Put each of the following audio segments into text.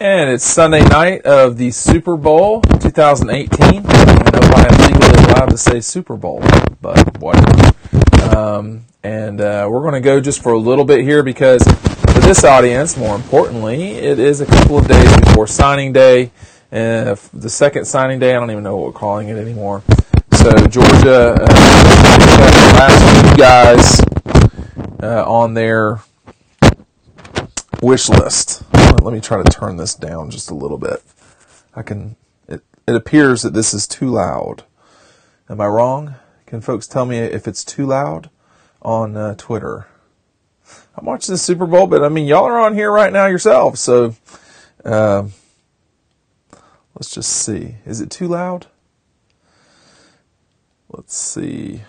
And it's Sunday night of the Super Bowl 2018. I don't know if I am legally allowed to say Super Bowl, but whatever. Um, and uh, we're going to go just for a little bit here because for this audience, more importantly, it is a couple of days before signing day. Uh, the second signing day, I don't even know what we're calling it anymore. So Georgia uh, last few guys uh, on their wish list. Let me try to turn this down just a little bit. I can. It, it appears that this is too loud. Am I wrong? Can folks tell me if it's too loud on uh, Twitter? I'm watching the Super Bowl, but I mean, y'all are on here right now yourselves, so uh, let's just see. Is it too loud? Let's see.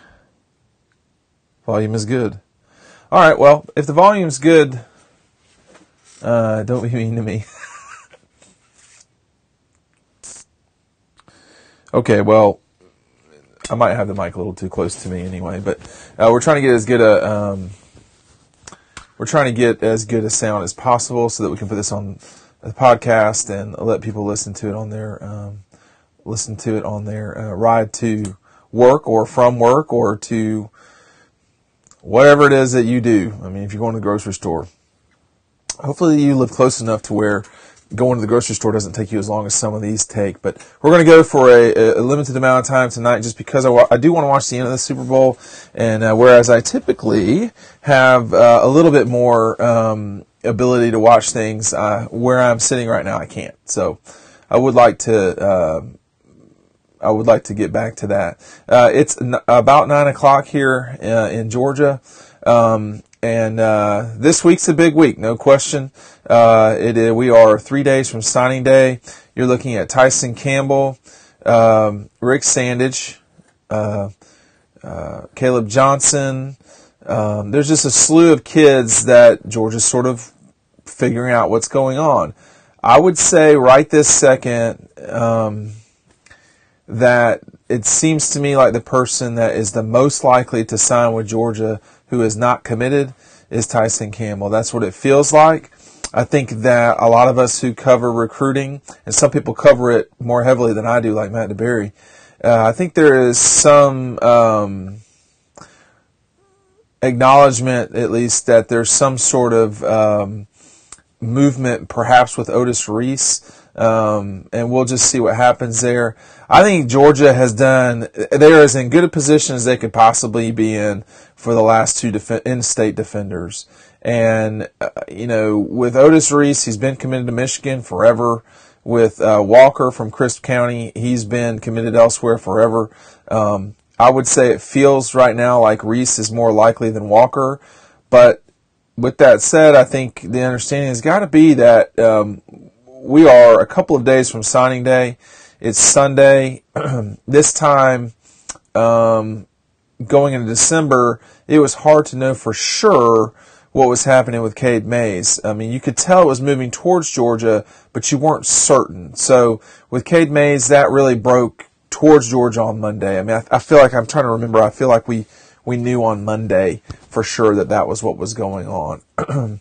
Volume is good. All right, well, if the volume's good, uh, don't be mean to me. okay, well, I might have the mic a little too close to me anyway, but uh, we're trying to get as good a um, we're trying to get as good a sound as possible so that we can put this on the podcast and let people listen to it on their um, listen to it on their uh, ride to work or from work or to whatever it is that you do. I mean, if you're going to the grocery store hopefully you live close enough to where going to the grocery store doesn't take you as long as some of these take. But we're going to go for a, a, limited amount of time tonight just because I, wa- I do want to watch the end of the Super Bowl. And uh, whereas I typically have uh, a little bit more um, ability to watch things uh, where I'm sitting right now, I can't. So I would like to. Uh, I would like to get back to that. Uh, it's n- about nine o'clock here uh, in Georgia. Um, and uh, this week's a big week, no question. Uh, it we are three days from signing day. You're looking at Tyson Campbell, um, Rick Sandidge, uh, uh Caleb Johnson. Um, there's just a slew of kids that Georgia's sort of figuring out what's going on. I would say right this second um, that it seems to me like the person that is the most likely to sign with Georgia who is not committed is Tyson Campbell. That's what it feels like. I think that a lot of us who cover recruiting, and some people cover it more heavily than I do, like Matt DeBerry, uh, I think there is some um, acknowledgement, at least, that there's some sort of um, movement, perhaps with Otis Reese. Um, and we'll just see what happens there. I think Georgia has done, they're as in good a position as they could possibly be in for the last two def- in-state defenders. And, uh, you know, with Otis Reese, he's been committed to Michigan forever. With uh, Walker from Crisp County, he's been committed elsewhere forever. Um, I would say it feels right now like Reese is more likely than Walker. But with that said, I think the understanding has got to be that um, we are a couple of days from signing day. It's Sunday. this time, um, going into December, it was hard to know for sure what was happening with Cade Mays. I mean, you could tell it was moving towards Georgia, but you weren't certain. So with Cade Mays, that really broke towards Georgia on Monday. I mean, I, I feel like I'm trying to remember. I feel like we we knew on Monday for sure that that was what was going on.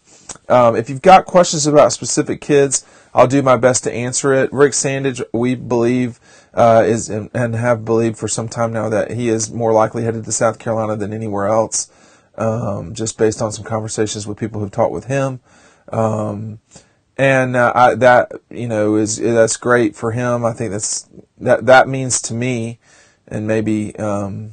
um, if you've got questions about specific kids, I'll do my best to answer it. Rick Sandidge, we believe, uh, is and, have believed for some time now that he is more likely headed to South Carolina than anywhere else, um, just based on some conversations with people who've talked with him. Um, and uh, I, that you know is that's great for him. I think that's that that means to me, and maybe um,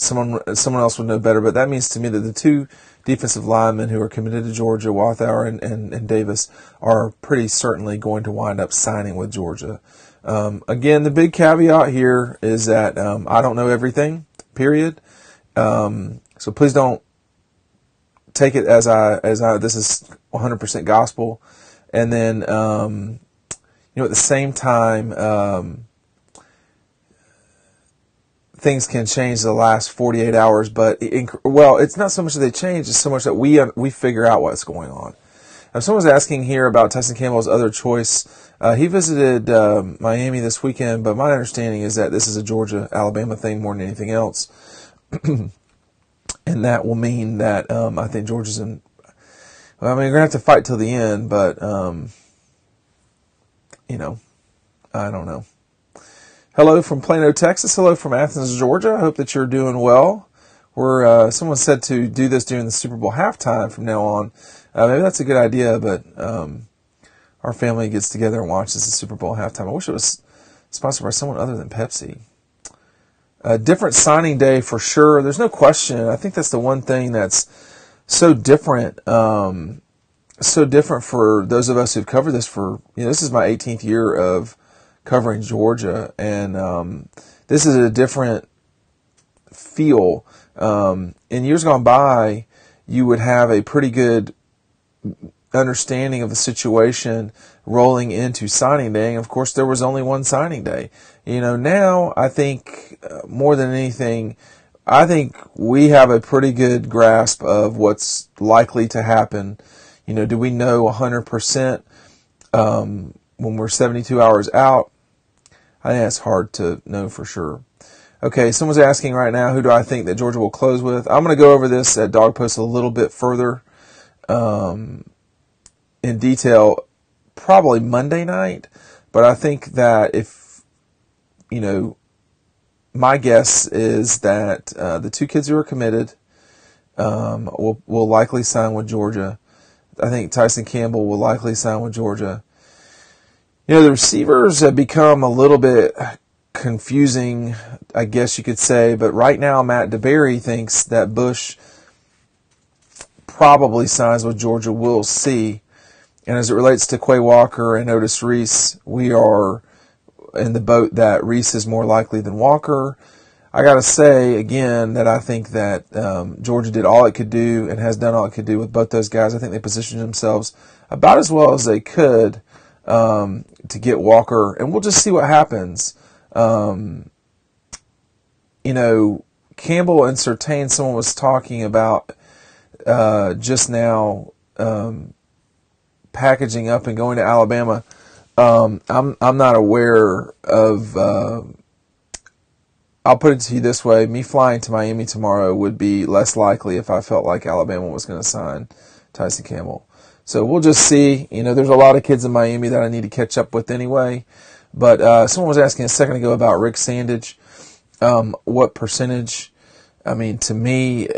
someone someone else would know better, but that means to me that the two defensive linemen who are committed to Georgia, Walthour and, and, and Davis, are pretty certainly going to wind up signing with Georgia. Um, again, the big caveat here is that um, I don't know everything, period. Um, so please don't take it as I as I this is 100% gospel. And then um, you know at the same time um, things can change the last 48 hours, but well, it's not so much that they change, it's so much that we we figure out what's going on. Now, someone's asking here about Tyson Campbell's other choice. Uh, he visited uh, Miami this weekend, but my understanding is that this is a Georgia Alabama thing more than anything else, and that will mean that um, I think Georgia's in. Well, I mean, you're gonna have to fight till the end, but um, you know, I don't know. Hello from Plano, Texas. Hello from Athens, Georgia. I hope that you're doing well. We're, uh, someone said to do this during the Super Bowl halftime from now on. Uh, maybe that's a good idea, but um, our family gets together and watches the Super Bowl halftime. I wish it was sponsored by someone other than Pepsi. A different signing day for sure. There's no question. I think that's the one thing that's so different. Um, so different for those of us who've covered this for, you know, this is my 18th year of covering Georgia, and um, this is a different feel. Um, in years gone by, you would have a pretty good understanding of the situation rolling into signing day. And of course, there was only one signing day. You know, now I think uh, more than anything, I think we have a pretty good grasp of what's likely to happen. You know, do we know 100% um, when we're 72 hours out? I think that's hard to know for sure. Okay, someone's asking right now, who do I think that Georgia will close with? I'm going to go over this at Dawg Post a little bit further um, in detail, probably Monday night. But I think that if, you know, my guess is that uh, the two kids who are committed um, will, will likely sign with Georgia. I think Tyson Campbell will likely sign with Georgia. You know, the receivers have become a little bit confusing, I guess you could say, but right now Matt DeBerry thinks that Bush probably signs with Georgia. We'll see. And as it relates to Quay Walker and Otis Reese, we are in the boat that Reese is more likely than Walker. I got to say again that I think that um, Georgia did all it could do and has done all it could do with both those guys. I think they positioned themselves about as well as they could um, to get Walker, and we'll just see what happens. Um, you know, Campbell and Surtain, someone was talking about uh, just now um, packaging up and going to Alabama. Um, I'm I'm not aware of. Uh, I'll put it to you this way: me flying to Miami tomorrow would be less likely if I felt like Alabama was going to sign Tyson Campbell. So we'll just see. You know, there's a lot of kids in Miami that I need to catch up with anyway. But uh, someone was asking a second ago about Rick Sandidge, Um, what percentage? I mean, to me,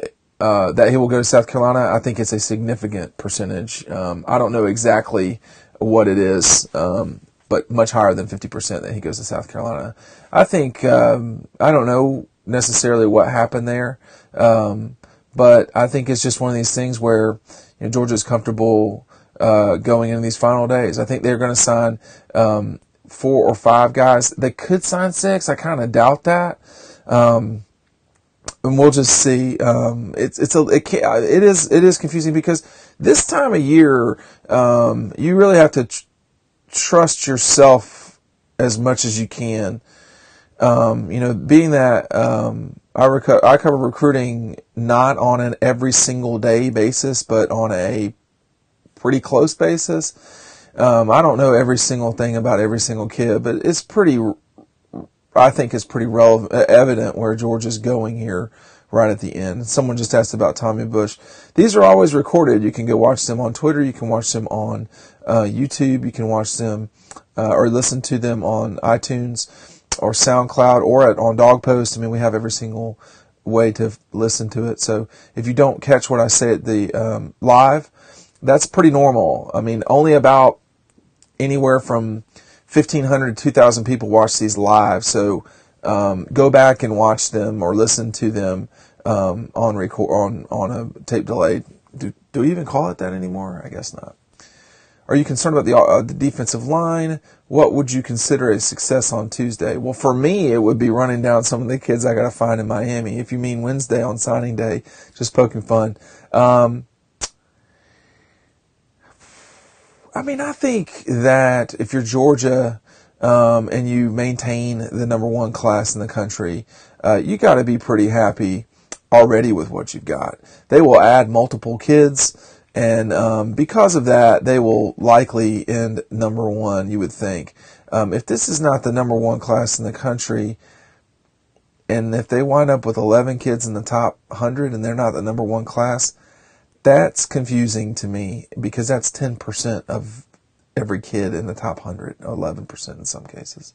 uh, that he will go to South Carolina, I think it's a significant percentage. Um, I don't know exactly what it is, um, but much higher than 50% that he goes to South Carolina. I think, um, I don't know necessarily what happened there, um, but I think it's just one of these things where you know, Georgia's comfortable uh, going into these final days. I think they're going to sign um, four or five guys. They could sign six. I kind of doubt that. Um, and we'll just see. Um, it's it's a it, it is it is confusing because this time of year, um, you really have to tr- trust yourself as much as you can. Um, you know, being that um, I, I cover recruiting not on an every single day basis, but on a pretty close basis. Um, I don't know every single thing about every single kid, but it's pretty I think it's pretty relevant, evident where George is going here right at the end. Someone just asked about Tommy Bush. These are always recorded. You can go watch them on Twitter. You can watch them on uh, YouTube. You can watch them uh, or listen to them on iTunes or SoundCloud or at, on Dawg Post. I mean, we have every single way to listen to it. So if you don't catch what I say at the um, live, that's pretty normal. I mean, only about anywhere from 1,500 to 2,000 people watch these live. So um, go back and watch them or listen to them um, on record on on a tape delay. Do, do we even call it that anymore? I guess not. Are you concerned about the uh, the defensive line? What would you consider a success on Tuesday? Well, for me, it would be running down some of the kids I got to find in Miami. If you mean Wednesday on signing day, just poking fun. Um, I mean, I think that if you're Georgia um, and you maintain the number one class in the country, uh, you got to be pretty happy already with what you've got. They will add multiple kids, and um, because of that, they will likely end number one. You would think. Um, if this is not the number one class in the country, and if they wind up with 11 kids in the top 100 and they're not the number one class, that's confusing to me because that's 10% of every kid in the top 100, 11% in some cases.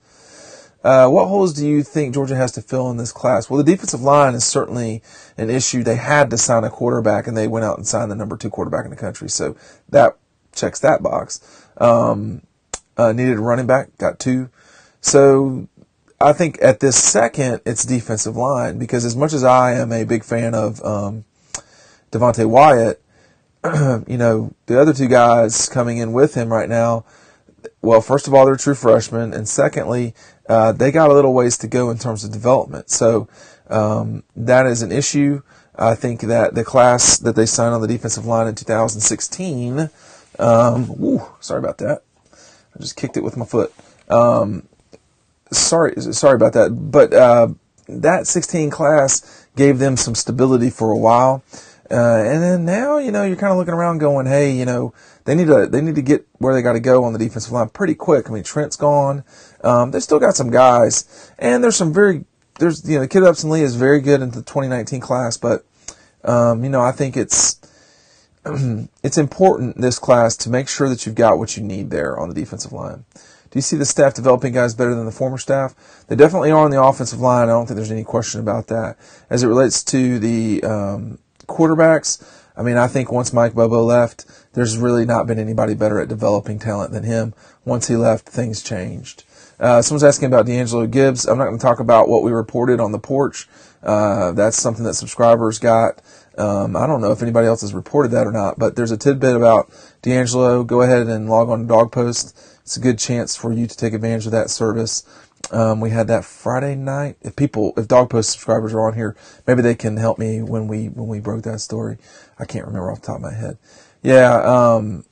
Uh, what holes do you think Georgia has to fill in this class? Well, the defensive line is certainly an issue. They had to sign a quarterback, and they went out and signed the number two quarterback in the country, so that checks that box. Um, uh, needed a running back, got two. So I think at this second, it's defensive line because as much as I am a big fan of um, Devonte Wyatt, you know the other two guys coming in with him right now. Well, first of all, they're true freshmen, and secondly, uh, they got a little ways to go in terms of development. So um, that is an issue. I think that the class that they signed on the defensive line in 2016. Um, sorry about that. I just kicked it with my foot. Um, sorry, sorry about that. But uh, that 16 class gave them some stability for a while. Uh, and then now, you know, you're kind of looking around going, hey, you know, they need to they need to get where they got to go on the defensive line pretty quick. I mean, Trent's gone. Um, they still got some guys, and there's some very there's you know kid Upson Lee is very good in the 2019 class, but um, you know I think it's it's important this class to make sure that you've got what you need there on the defensive line. Do you see the staff developing guys better than the former staff? They definitely are on the offensive line. I don't think there's any question about that. As it relates to the um, quarterbacks, I mean, I think once Mike Bobo left, there's really not been anybody better at developing talent than him. Once he left, things changed. Uh, someone's asking about D'Angelo Gibbs. I'm not going to talk about what we reported on the porch. Uh, that's something that subscribers got. Um, I don't know if anybody else has reported that or not, but there's a tidbit about D'Angelo. Go ahead and log on to Dawg Post. It's a good chance for you to take advantage of that service. Um, we had that Friday night. If people, if Dawg Post subscribers are on here, maybe they can help me when we when we broke that story. I can't remember off the top of my head. Yeah, um,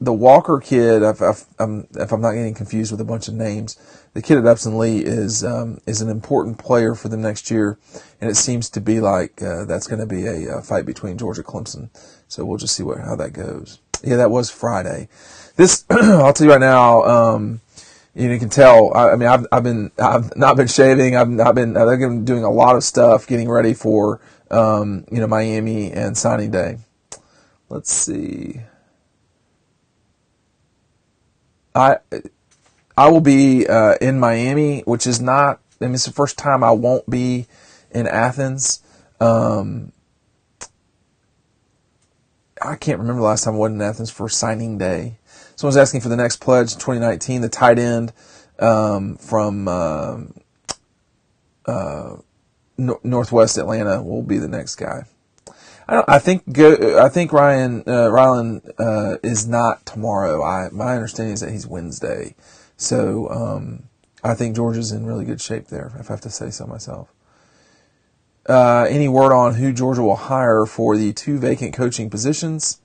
the Walker kid. If, I'm, if I'm not getting confused with a bunch of names, the kid at Upson Lee is um, is an important player for the next year, and it seems to be like uh, that's going to be a, a, fight between Georgia Clemson. So we'll just see what how that goes. Yeah, that was Friday. This I'll tell you right now. You can tell. I, I, mean, I've, I've been I've not been shaving. I've not been I've been doing a lot of stuff, getting ready for um, you know Miami and signing day. Let's see. I I will be uh, in Miami, which is not. I mean, it's the first time I won't be in Athens. Um, I can't remember the last time I was in Athens for signing day. Someone's asking for the next pledge 2019. The tight end um, from uh, uh, no- Northwest Atlanta will be the next guy. I, I think go, I think Ryan uh, Rylan uh, is not tomorrow. I my understanding is that he's Wednesday, so um, I think Georgia's in really good shape there. If I have to say so myself. Uh, any word on who Georgia will hire for the two vacant coaching positions?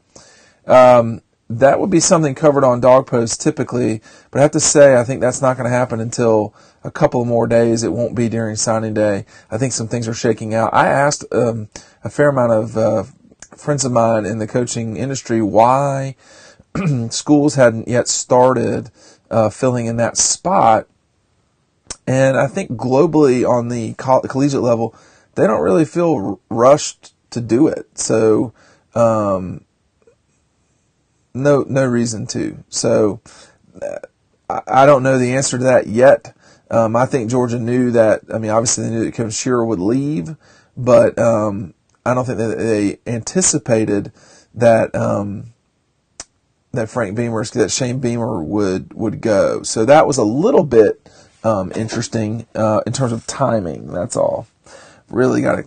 Um, that would be something covered on dog posts typically, but I have to say I think that's not going to happen until a couple more days. It won't be during signing day. I think some things are shaking out. I asked um, a fair amount of uh, friends of mine in the coaching industry why schools hadn't yet started uh, filling in that spot, and I think globally on the coll- collegiate level, they don't really feel rushed to do it. So. Um, no no reason to. So I, I don't know the answer to that yet. Um, I think Georgia knew that. I mean, obviously they knew that Kevin Sherrer would leave, but um, I don't think that they anticipated that um, that Frank Beamer, that Shane Beamer would would go. So that was a little bit um, interesting uh, in terms of timing. That's all. Really got to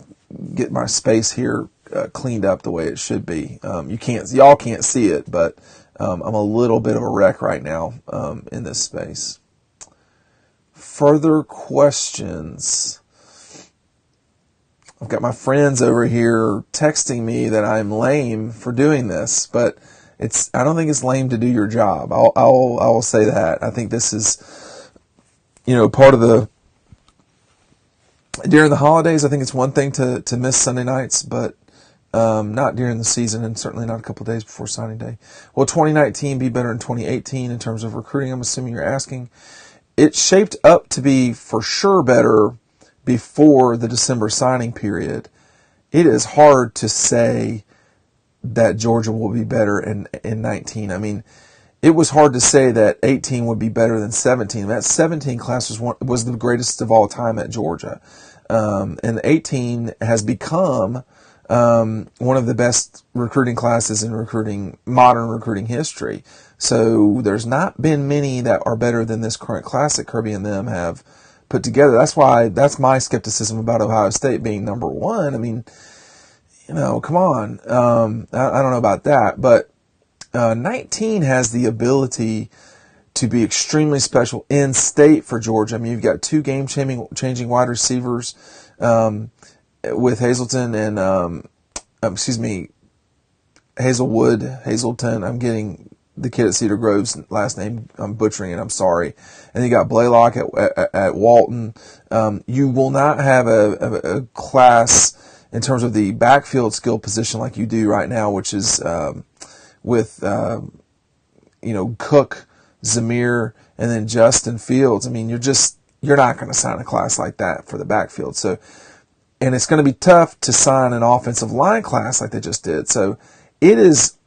get my space here uh, cleaned up the way it should be. Um, you can't, y'all can't see it, but um, I'm a little bit of a wreck right now um, in this space. Further questions? I've got my friends over here texting me that I'm lame for doing this, but it's I don't think it's lame to do your job. I'll I'll I will say that. I think this is you know part of the during the holidays. I think it's one thing to to miss Sunday nights, but um, not during the season and certainly not a couple days before signing day. Will 2019 be better than 2018 in terms of recruiting? I'm assuming you're asking. It shaped up to be for sure better before the December signing period. It is hard to say that Georgia will be better in in 19. I mean, it was hard to say that 18 would be better than 17. That 17 class was one, was the greatest of all time at Georgia, um, and 18 has become um, one of the best recruiting classes in recruiting modern recruiting history. So there's not been many that are better than this current class that Kirby and them have put together. That's why that's my skepticism about Ohio State being number one. I mean, you know, come on. Um, I, I, don't know about that, but uh, 19 has the ability to be extremely special in state for Georgia. I mean, you've got two game changing wide receivers um, with Hazelton and um, um, excuse me, Haselwood, Hazelton. I'm getting the kid at Cedar Grove's last name. I'm butchering it. I'm sorry. And you got Blaylock at, at, at Walton. Um, you will not have a, a, a, class in terms of the backfield skill position like you do right now, which is um, with uh, you know Cook, Zamir, and then Justin Fields. I mean, you're just you're not going to sign a class like that for the backfield. So, and it's going to be tough to sign an offensive line class like they just did. So, it is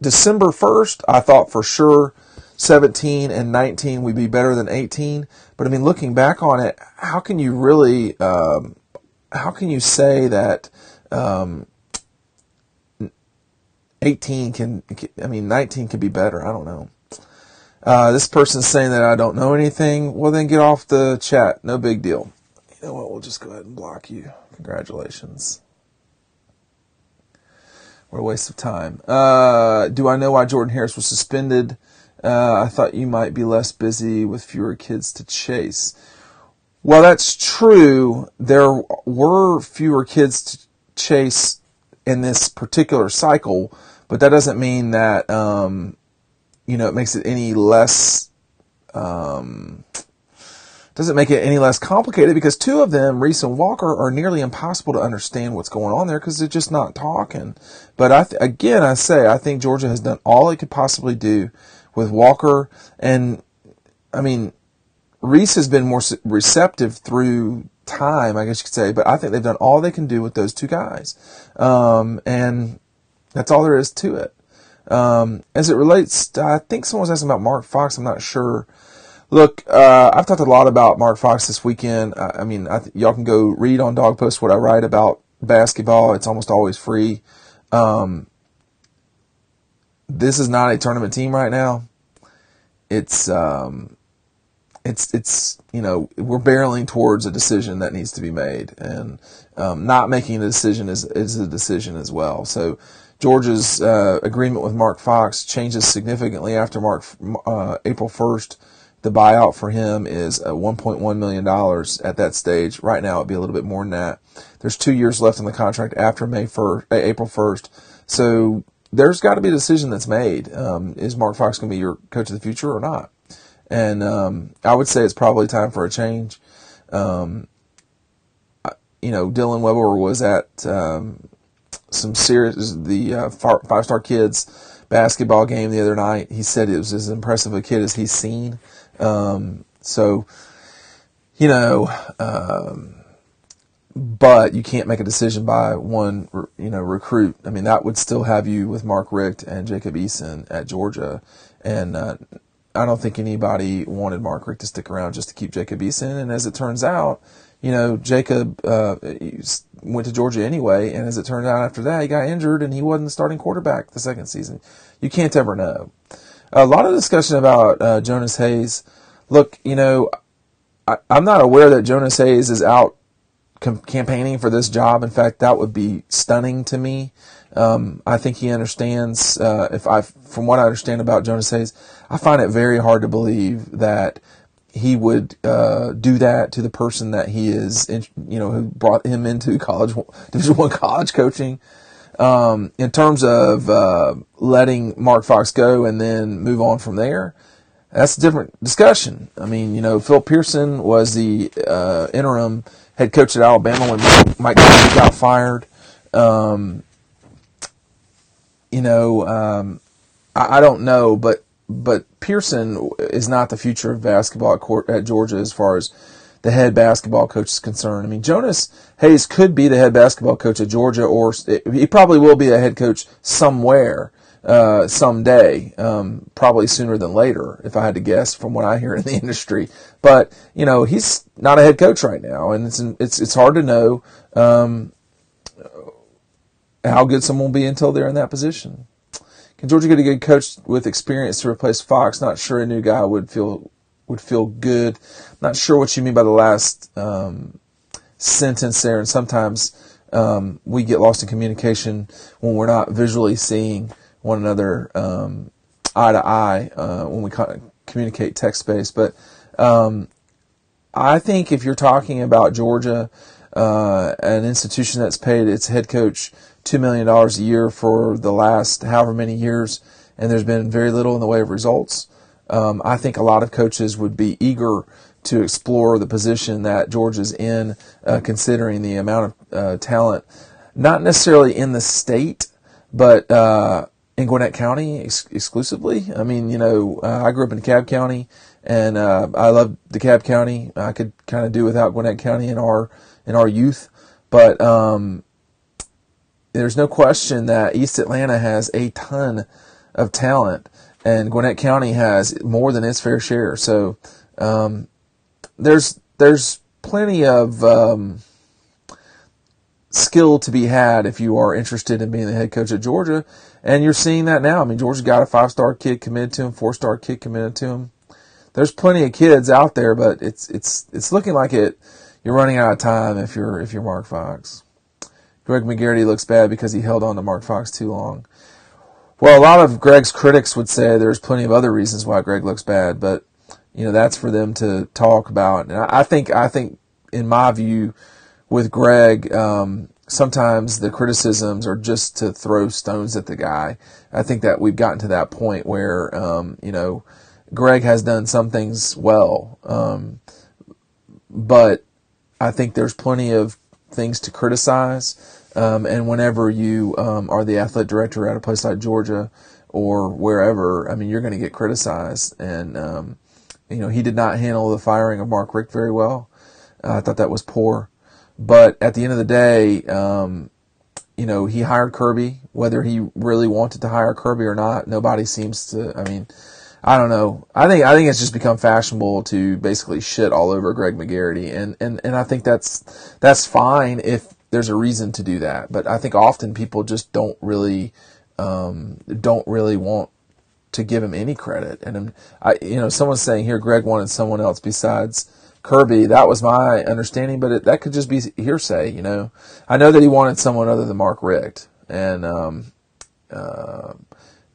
December 1st. I thought for sure 17 and 19 would be better than 18. But I mean, looking back on it, how can you really, um, how can you say that um, 18 can, I mean, 19 can be better. I don't know. Uh, this person's saying that I don't know anything. Well, then get off the chat. No big deal. You know what? We'll just go ahead and block you. Congratulations. What a waste of time. Uh, do I know why Jordan Harris was suspended? Uh, I thought you might be less busy with fewer kids to chase. Well, that's true. There were fewer kids to chase in this particular cycle, but that doesn't mean that um, you know it makes it any less um, doesn't make it any less complicated because two of them, Reese and Walker, are nearly impossible to understand what's going on there because they're just not talking. But I th- again, I say I think Georgia has done all it could possibly do with Walker, and I mean Reese has been more receptive through time, I guess you could say, but I think they've done all they can do with those two guys. Um, and that's all there is to it. Um, as it relates, to, I think someone was asking about Mark Fox. I'm not sure. Look, uh, I've talked a lot about Mark Fox this weekend. I, I mean, I th- y'all can go read on Dawg Post what I write about basketball. It's almost always free. Um, this is not a tournament team right now. It's um, it's it's you know we're barreling towards a decision that needs to be made, and um, not making a decision is is a decision as well. So Georgia's uh, agreement with Mark Fox changes significantly after Mark uh, April first. The buyout for him is uh, 1.1 million dollars at that stage. Right now, it'd be a little bit more than that. There's two years left on the contract after May 1st, April 1st. So there's got to be a decision that's made. Um, is Mark Fox going to be your coach of the future or not? and um, I would say it's probably time for a change. Um, you know, Dylan Weber was at um, some serious the uh, five star kids basketball game the other night. He said it was as impressive a kid as he's seen. Um, so, you know, um, but you can't make a decision by one, you know, recruit. I mean, that would still have you with Mark Richt and Jacob Eason at Georgia, and uh, I don't think anybody wanted Mark Richt to stick around just to keep Jacob Eason. And as it turns out, you know, Jacob uh, went to Georgia anyway. And as it turned out after that, he got injured and he wasn't the starting quarterback the second season. You can't ever know. A lot of discussion about uh, Jonas Hayes. Look, you know, I, am not aware that Jonas Hayes is out com- campaigning for this job. In fact, that would be stunning to me. Um, I think he understands. Uh, if I, from what I understand about Jonas Hayes, I find it very hard to believe that he would uh, do that to the person that he is, you know, who brought him into college, Division One college coaching. Um, in terms of uh, letting Mark Fox go and then move on from there, that's a different discussion. I mean, you know, Phil Pearson was the uh, interim head coach at Alabama when Mike got fired. Um, you know, um, I, I, don't know, but but Pearson is not the future of basketball at, court, at Georgia as far as the head basketball coach is concerned. I mean, Jonas Hayes could be the head basketball coach at Georgia, or he probably will be a head coach somewhere. uh, someday, um, probably sooner than later, if I had to guess from what I hear in the industry. But you know, he's not a head coach right now, and it's it's it's hard to know um, how good someone will be until they're in that position. Can Georgia get a good coach with experience to replace Fox? Not sure a new guy would feel would feel good. Not sure what you mean by the last um, sentence there, and sometimes um, we get lost in communication when we're not visually seeing one another um, eye to eye uh, when we communicate text based. But um, I think if you're talking about Georgia, uh, an institution that's paid its head coach two million dollars a year for the last however many years, and there's been very little in the way of results. Um, I think a lot of coaches would be eager to explore the position that Georgia's in, uh, considering the amount of uh, talent, not necessarily in the state, but uh, in Gwinnett County ex- exclusively. I mean, you know, uh, I grew up in DeKalb County, and uh, I love DeKalb County. I could kind of do without Gwinnett County in our in our youth, but um, there's no question that East Atlanta has a ton of talent, and Gwinnett County has more than its fair share. So um, there's there's plenty of um, skill to be had if you are interested in being the head coach at Georgia, and you're seeing that now. I mean, Georgia's got a five star kid committed to him, four star kid committed to him. There's plenty of kids out there, but it's it's it's looking like it. You're running out of time if you're if you're Mark Fox. Greg McGarity looks bad because he held on to Mark Fox too long. Well, a lot of Greg's critics would say there's plenty of other reasons why Greg looks bad, but you know that's for them to talk about. And I think I think in my view, with Greg, um, sometimes the criticisms are just to throw stones at the guy. I think that we've gotten to that point where um, you know Greg has done some things well, um, but I think there's plenty of things to criticize. Um, and whenever you um, are the athletic director at a place like Georgia or wherever, I mean, you're going to get criticized. And um, you know, he did not handle the firing of Mark Richt very well. Uh, I thought that was poor. But at the end of the day, um, you know, he hired Kirby. Whether he really wanted to hire Kirby or not, nobody seems to. I mean, I don't know. I think I think it's just become fashionable to basically shit all over Greg McGarity, and and and I think that's that's fine if there's a reason to do that. But I think often people just don't really um, don't really want to give him any credit. And I, you know, someone's saying here, Greg wanted someone else besides Kirby. That was my understanding, but it, that could just be hearsay. You know, I know that he wanted someone other than Mark Richt, and um, uh,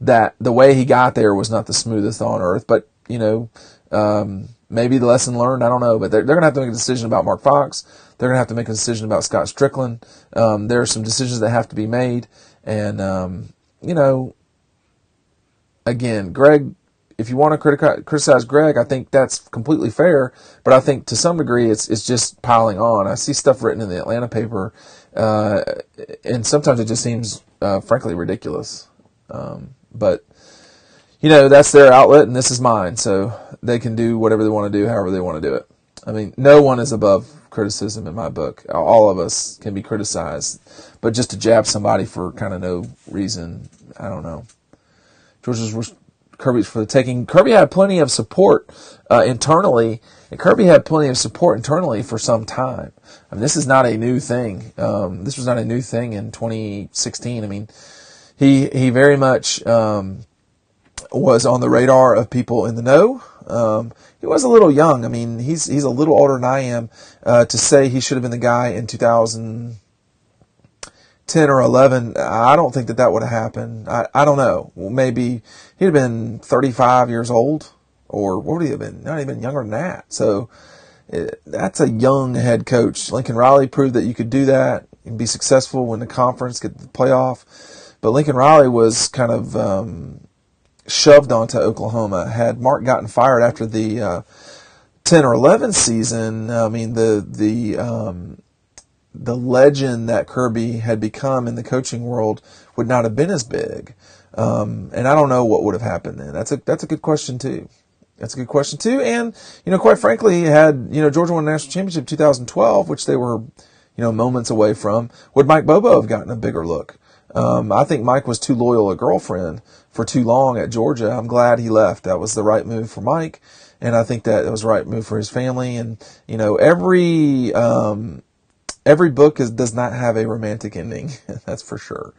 that the way he got there was not the smoothest on earth. But you know, um, maybe the lesson learned. I don't know, but they're, they're going to have to make a decision about Mark Fox. They're going to have to make a decision about Scott Stricklin. Um, there are some decisions that have to be made, and um, you know, again, Greg, if you want to criticize Greg, I think that's completely fair. But I think to some degree, it's it's just piling on. I see stuff written in the Atlanta paper, uh, and sometimes it just seems, uh, frankly, ridiculous. Um, but you know, that's their outlet, and this is mine, so they can do whatever they want to do, however they want to do it. I mean, no one is above criticism in my book. All of us can be criticized, but just to jab somebody for kind of no reason, I don't know. George's was Kirby's for the taking. Kirby had plenty of support uh, internally, and Kirby had plenty of support internally for some time. I mean, this is not a new thing. Um, this was not a new thing in 2016. I mean, he he very much um, was on the radar of people in the know. Um, he was a little young. I mean, he's he's a little older than I am. Uh, to say he should have been the guy in 2010 or 11, I don't think that that would have happened. I, I don't know. Maybe he'd have been 35 years old, or what would he have been? Not even younger than that. So it, eh, that's a young head coach. Lincoln Riley proved that you could do that and be successful, win the conference, get the playoff. But Lincoln Riley was kind of um, shoved onto Oklahoma. Had Mark gotten fired after the uh, 10 or 11 season, I mean, the, the, um, the legend that Kirby had become in the coaching world would not have been as big. Um, and I don't know what would have happened then. That's a that's a good question too. That's a good question too. And you know, quite frankly, had you know Georgia won the national championship 2012, which they were you know moments away from. Would Mike Bobo have gotten a bigger look? Um, I think Mike was too loyal a girlfriend for too long at Georgia. I'm glad he left. That was the right move for Mike, and I think that it was the right move for his family. And you know, every um, every book is, does not have a romantic ending. That's for sure.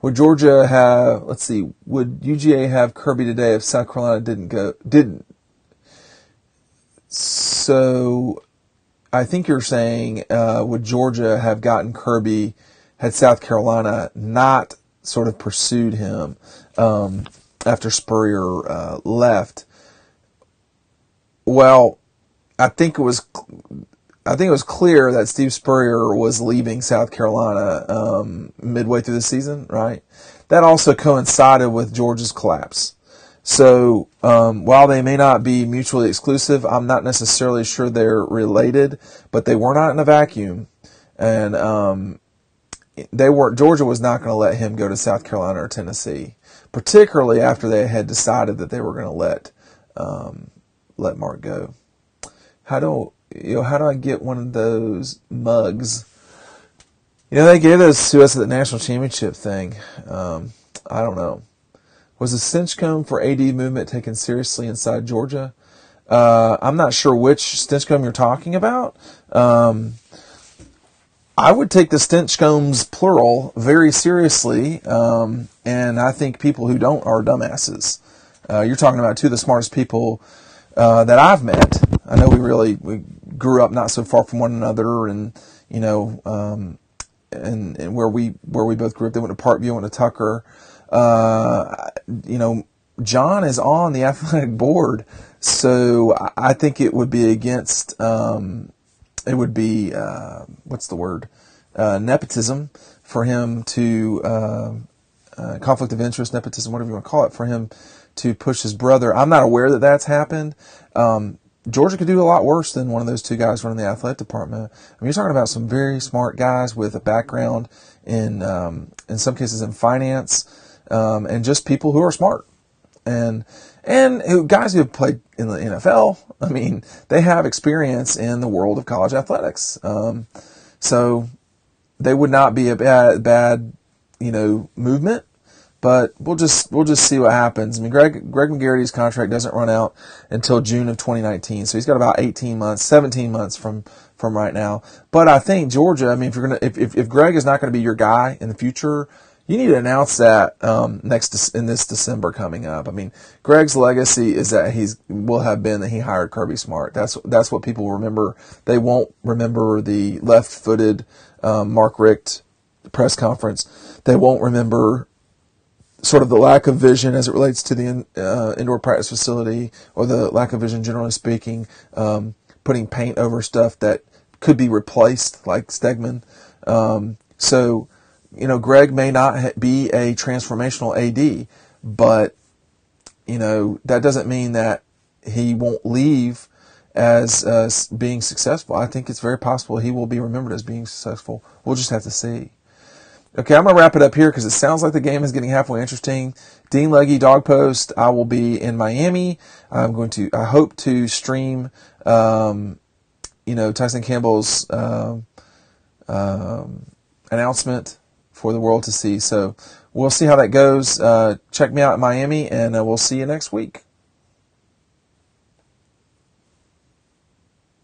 Would Georgia have? Let's see. Would UGA have Kirby today if South Carolina didn't go? Didn't. So, I think you're saying, uh, would Georgia have gotten Kirby had South Carolina not sort of pursued him um, after Spurrier uh, left? Well, I think it was I think it was clear that Steve Spurrier was leaving South Carolina um, midway through the season, right? That also coincided with Georgia's collapse. So um, while they may not be mutually exclusive, I'm not necessarily sure they're related, but they were not in a vacuum, and um, they were Georgia was not going to let him go to South Carolina or Tennessee, particularly after they had decided that they were going to let um, let Mark go. How do you know, how do I get one of those mugs? You know, they gave those to us at the national championship thing. Um, I don't know. Was the Stinchcomb for AD movement taken seriously inside Georgia? Uh, I'm not sure which Stinchcomb you're talking about. Um, I would take the Stinchcombs plural very seriously, um, and I think people who don't are dumbasses. Uh, you're talking about two of the smartest people uh, that I've met. I know we really we grew up not so far from one another, and you know, um, and, and where we where we both grew up. They went to Parkview, went to Tucker. Uh, you know, John is on the athletic board, so I think it would be against. Um, it would be uh, what's the word? Uh, nepotism for him to uh, uh, conflict of interest, nepotism, whatever you want to call it, for him to push his brother. I'm not aware that that's happened. Um, Georgia could do a lot worse than one of those two guys running the athletic department. I mean, you're talking about some very smart guys with a background in, um, in some cases, in finance, um, and just people who are smart, and and who, guys who have played in the NFL. I mean, they have experience in the world of college athletics, um, so they would not be a bad, bad, you know, movement but we'll just we'll just see what happens. I mean, Greg Greg McGarity's contract doesn't run out until June of 2019, so he's got about 18 months, 17 months from from right now. But I think Georgia. I mean, if you're gonna if if, if Greg is not going to be your guy in the future, you need to announce that um, next in this December coming up. I mean, Greg's legacy is that he's will have been that he hired Kirby Smart. That's that's what people remember. They won't remember the left-footed um, Mark Richt press conference. They won't remember sort of the lack of vision as it relates to the uh, indoor practice facility or the lack of vision generally speaking, um, putting paint over stuff that could be replaced like Stegeman. Um, so, you know, Greg may not be a transformational AD, but, you know, that doesn't mean that he won't leave as uh, being successful. I think it's very possible he will be remembered as being successful. We'll just have to see. Okay, I'm going to wrap it up here because it sounds like the game is getting halfway interesting. Dean Leggy Dawg Post. I will be in Miami. I'm going to, I hope to stream, um, you know, Tyson Campbell's um, um, announcement for the world to see. So we'll see how that goes. Uh, check me out in Miami, and uh, we'll see you next week.